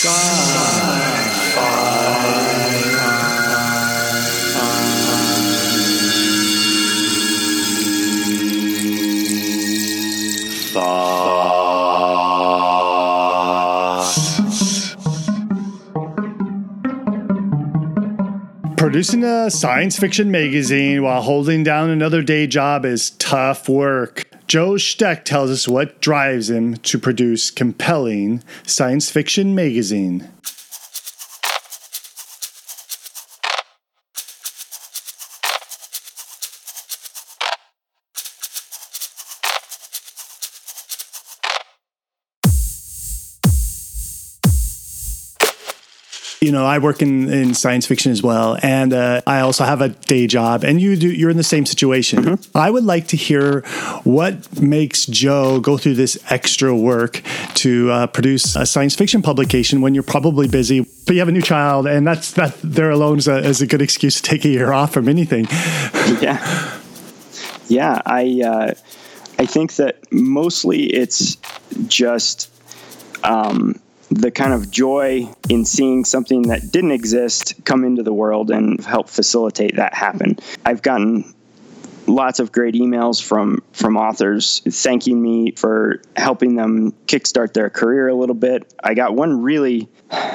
sky. Producing a science fiction magazine while holding down another day job is tough work. Joe Stech tells us what drives him to produce compelling science fiction magazine. You know, I work in, in science fiction as well, and uh, I also have a day job. And you do, you're in the same situation. Mm-hmm. I would like to hear what makes Joe go through this extra work to uh, produce a science fiction publication when you're probably busy, but you have a new child, and that's that. There alone is a, is a good excuse to take a year off from anything. yeah, yeah. I uh, I think that mostly it's just. Um, the kind of joy in seeing something that didn't exist come into the world and help facilitate that happen. I've gotten lots of great emails from from authors thanking me for helping them kickstart their career a little bit. I got one really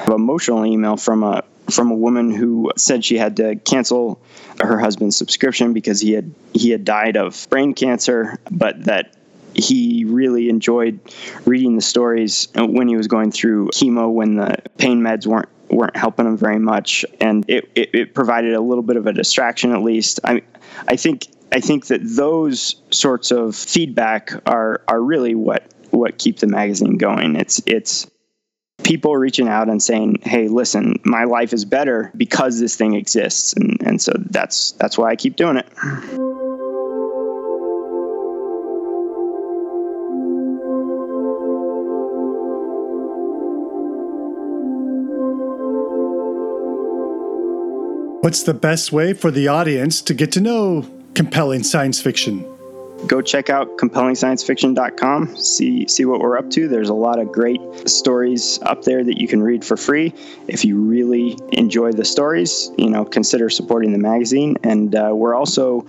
emotional email from a from a woman who said she had to cancel her husband's subscription because he had he had died of brain cancer, but that he really enjoyed reading the stories when he was going through chemo when the pain meds weren't weren't helping him very much. And it, it, it provided a little bit of a distraction at least. I i think i think that those sorts of feedback are are really what what keep the magazine going. It's it's people reaching out and saying hey listen my life is better because this thing exists. And and so that's that's why i keep doing it What's the best way for the audience to get to know compelling science fiction? Go check out compellingsciencefiction.com. See see what we're up to. There's a lot of great stories up there that you can read for free. If you really enjoy the stories, you know, consider supporting the magazine. And uh, we're also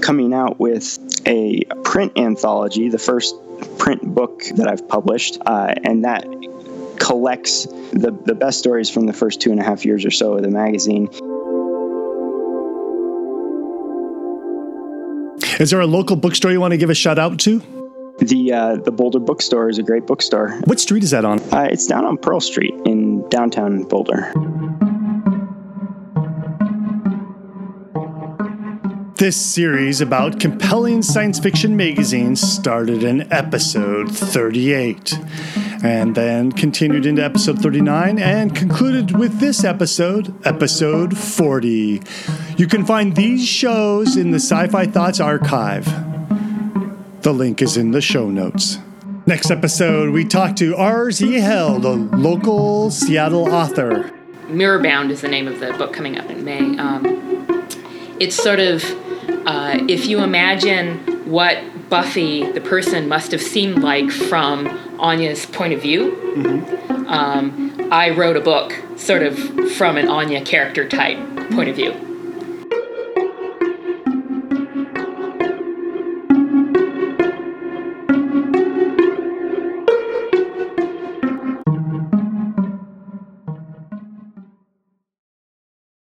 coming out with a print anthology, the first print book that I've published, uh, and that collects the, the best stories from the first two and a half years or so of the magazine. Is there a local bookstore you want to give a shout out to? The uh, the Boulder Bookstore is a great bookstore. What street is that on? Uh, it's down on Pearl Street in downtown Boulder. This series about compelling science fiction magazines started in episode 38 and then continued into episode 39 and concluded with this episode, episode 40. You can find these shows in the Sci Fi Thoughts archive. The link is in the show notes. Next episode, we talk to R.Z. Held, a local Seattle author. Mirrorbound is the name of the book coming up in May. Um, it's sort of, uh, if you imagine what Buffy, the person, must have seemed like from Anya's point of view. Mm-hmm. Um, I wrote a book sort of from an Anya character type point of view.